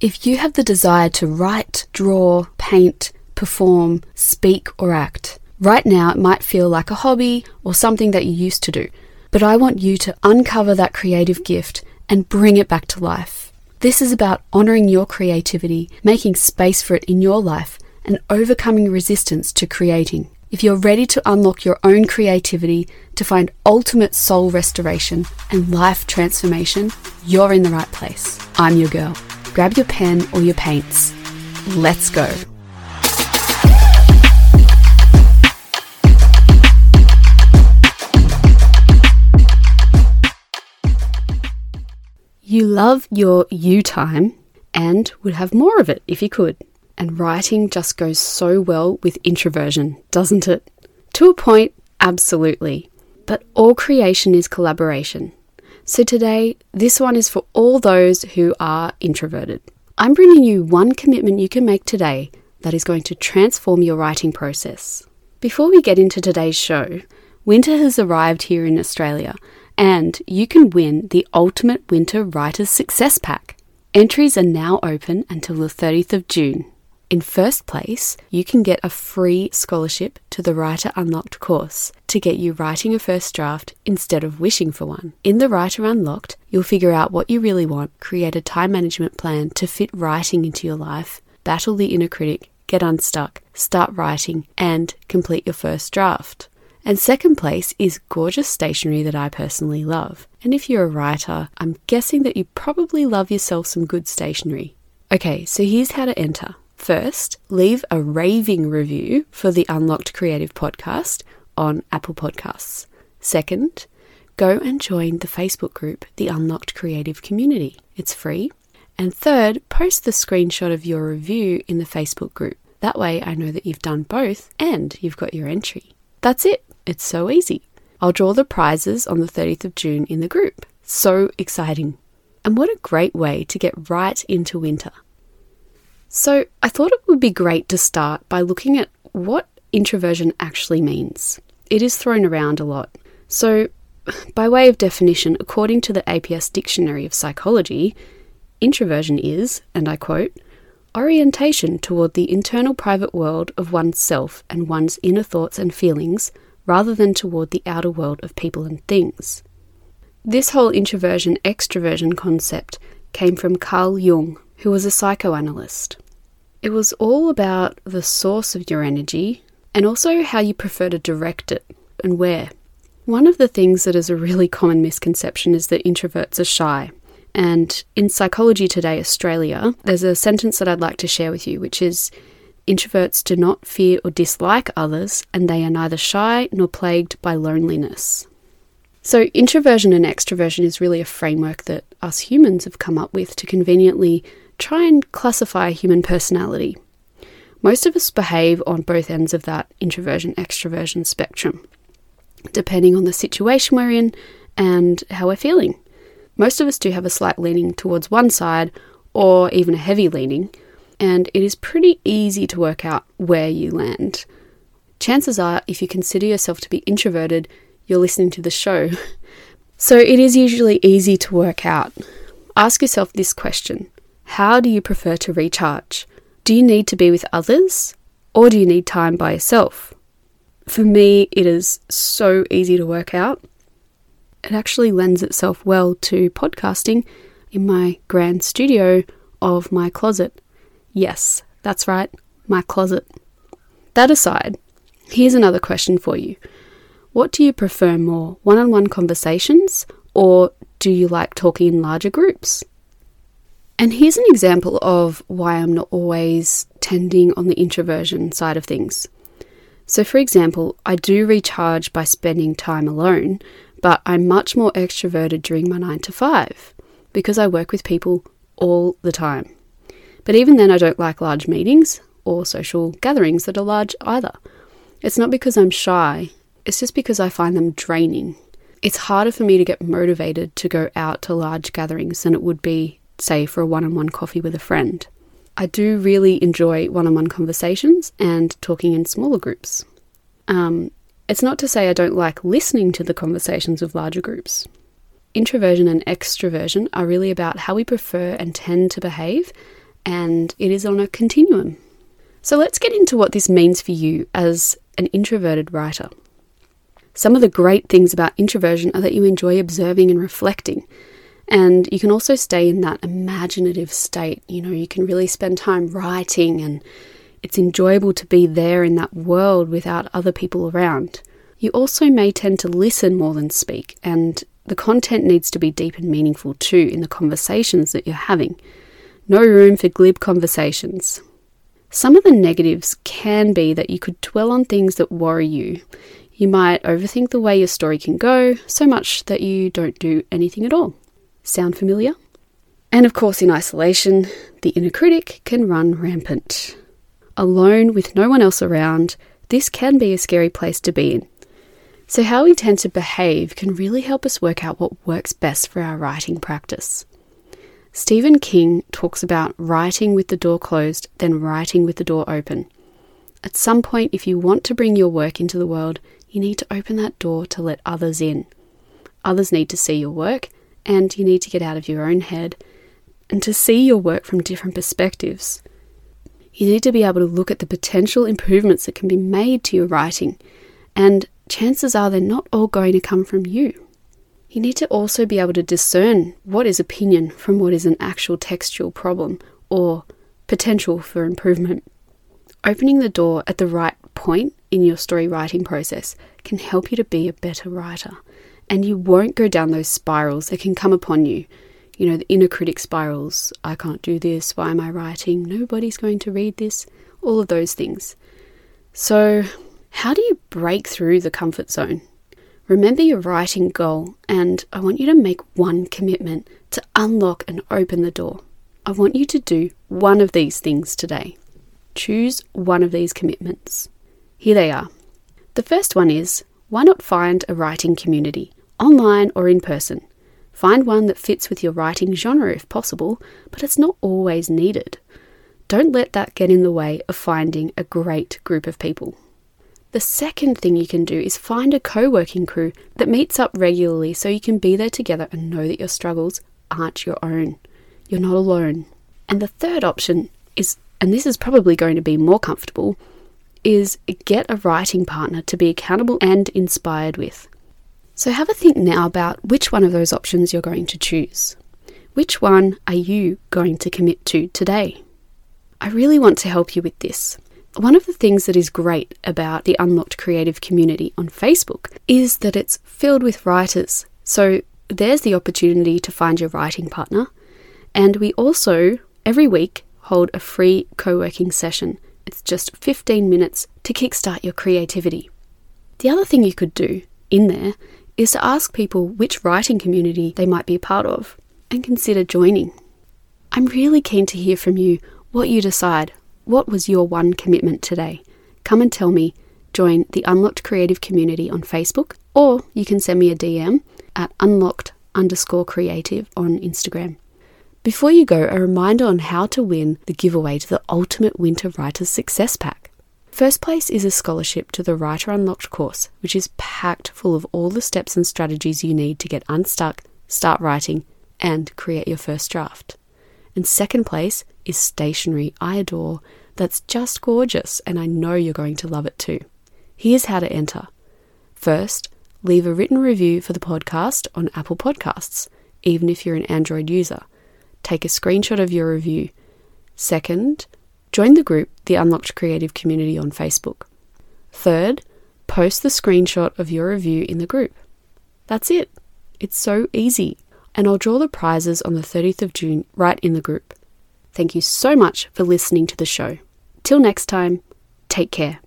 If you have the desire to write, draw, paint, perform, speak, or act, right now it might feel like a hobby or something that you used to do. But I want you to uncover that creative gift and bring it back to life. This is about honoring your creativity, making space for it in your life, and overcoming resistance to creating. If you're ready to unlock your own creativity to find ultimate soul restoration and life transformation, you're in the right place. I'm your girl. Grab your pen or your paints. Let's go. You love your you time and would have more of it if you could. And writing just goes so well with introversion, doesn't it? To a point, absolutely. But all creation is collaboration. So today, this one is for all those who are introverted. I'm bringing you one commitment you can make today that is going to transform your writing process. Before we get into today's show, winter has arrived here in Australia and you can win the Ultimate Winter Writers Success Pack. Entries are now open until the 30th of June. In first place, you can get a free scholarship to the Writer Unlocked course to get you writing a first draft instead of wishing for one. In the Writer Unlocked, you'll figure out what you really want, create a time management plan to fit writing into your life, battle the inner critic, get unstuck, start writing, and complete your first draft. And second place is gorgeous stationery that I personally love. And if you're a writer, I'm guessing that you probably love yourself some good stationery. Okay, so here's how to enter. First, leave a raving review for the Unlocked Creative podcast on Apple Podcasts. Second, go and join the Facebook group, The Unlocked Creative Community. It's free. And third, post the screenshot of your review in the Facebook group. That way I know that you've done both and you've got your entry. That's it. It's so easy. I'll draw the prizes on the 30th of June in the group. So exciting. And what a great way to get right into winter. So, I thought it would be great to start by looking at what introversion actually means. It is thrown around a lot. So, by way of definition, according to the APS Dictionary of Psychology, introversion is, and I quote, orientation toward the internal private world of oneself and one's inner thoughts and feelings rather than toward the outer world of people and things. This whole introversion extroversion concept came from Carl Jung, who was a psychoanalyst. It was all about the source of your energy and also how you prefer to direct it and where. One of the things that is a really common misconception is that introverts are shy. And in Psychology Today Australia, there's a sentence that I'd like to share with you, which is Introverts do not fear or dislike others, and they are neither shy nor plagued by loneliness. So, introversion and extroversion is really a framework that us humans have come up with to conveniently try and classify human personality. Most of us behave on both ends of that introversion extroversion spectrum, depending on the situation we're in and how we're feeling. Most of us do have a slight leaning towards one side or even a heavy leaning, and it is pretty easy to work out where you land. Chances are, if you consider yourself to be introverted, you're listening to the show. So it is usually easy to work out. Ask yourself this question How do you prefer to recharge? Do you need to be with others, or do you need time by yourself? For me, it is so easy to work out. It actually lends itself well to podcasting in my grand studio of my closet. Yes, that's right, my closet. That aside, here's another question for you. What do you prefer more, one on one conversations, or do you like talking in larger groups? And here's an example of why I'm not always tending on the introversion side of things. So, for example, I do recharge by spending time alone, but I'm much more extroverted during my 9 to 5 because I work with people all the time. But even then, I don't like large meetings or social gatherings that are large either. It's not because I'm shy, it's just because I find them draining. It's harder for me to get motivated to go out to large gatherings than it would be, say, for a one on one coffee with a friend. I do really enjoy one on one conversations and talking in smaller groups. Um, it's not to say I don't like listening to the conversations of larger groups. Introversion and extroversion are really about how we prefer and tend to behave and it is on a continuum. So let's get into what this means for you as an introverted writer. Some of the great things about introversion are that you enjoy observing and reflecting. And you can also stay in that imaginative state. You know, you can really spend time writing, and it's enjoyable to be there in that world without other people around. You also may tend to listen more than speak, and the content needs to be deep and meaningful too in the conversations that you're having. No room for glib conversations. Some of the negatives can be that you could dwell on things that worry you. You might overthink the way your story can go, so much that you don't do anything at all. Sound familiar? And of course, in isolation, the inner critic can run rampant. Alone with no one else around, this can be a scary place to be in. So, how we tend to behave can really help us work out what works best for our writing practice. Stephen King talks about writing with the door closed, then writing with the door open. At some point, if you want to bring your work into the world, you need to open that door to let others in. Others need to see your work, and you need to get out of your own head and to see your work from different perspectives. You need to be able to look at the potential improvements that can be made to your writing, and chances are they're not all going to come from you. You need to also be able to discern what is opinion from what is an actual textual problem or potential for improvement. Opening the door at the right point in your story writing process can help you to be a better writer, and you won't go down those spirals that can come upon you. You know, the inner critic spirals I can't do this, why am I writing? Nobody's going to read this, all of those things. So, how do you break through the comfort zone? Remember your writing goal, and I want you to make one commitment to unlock and open the door. I want you to do one of these things today. Choose one of these commitments. Here they are. The first one is why not find a writing community, online or in person? Find one that fits with your writing genre if possible, but it's not always needed. Don't let that get in the way of finding a great group of people. The second thing you can do is find a co working crew that meets up regularly so you can be there together and know that your struggles aren't your own. You're not alone. And the third option is, and this is probably going to be more comfortable, is get a writing partner to be accountable and inspired with. So have a think now about which one of those options you're going to choose. Which one are you going to commit to today? I really want to help you with this. One of the things that is great about the Unlocked Creative community on Facebook is that it's filled with writers. So there's the opportunity to find your writing partner. And we also, every week, hold a free co working session. It's just 15 minutes to kickstart your creativity. The other thing you could do in there is to ask people which writing community they might be a part of and consider joining. I'm really keen to hear from you what you decide what was your one commitment today? Come and tell me. Join the Unlocked Creative community on Facebook, or you can send me a DM at unlocked underscore creative on Instagram. Before you go, a reminder on how to win the giveaway to the Ultimate Winter Writers Success Pack. First place is a scholarship to the Writer Unlocked course, which is packed full of all the steps and strategies you need to get unstuck, start writing, and create your first draft. And second place is stationery I adore that's just gorgeous, and I know you're going to love it too. Here's how to enter. First, leave a written review for the podcast on Apple Podcasts, even if you're an Android user. Take a screenshot of your review. Second, join the group, the Unlocked Creative Community on Facebook. Third, post the screenshot of your review in the group. That's it. It's so easy. And I'll draw the prizes on the 30th of June right in the group. Thank you so much for listening to the show. Till next time, take care.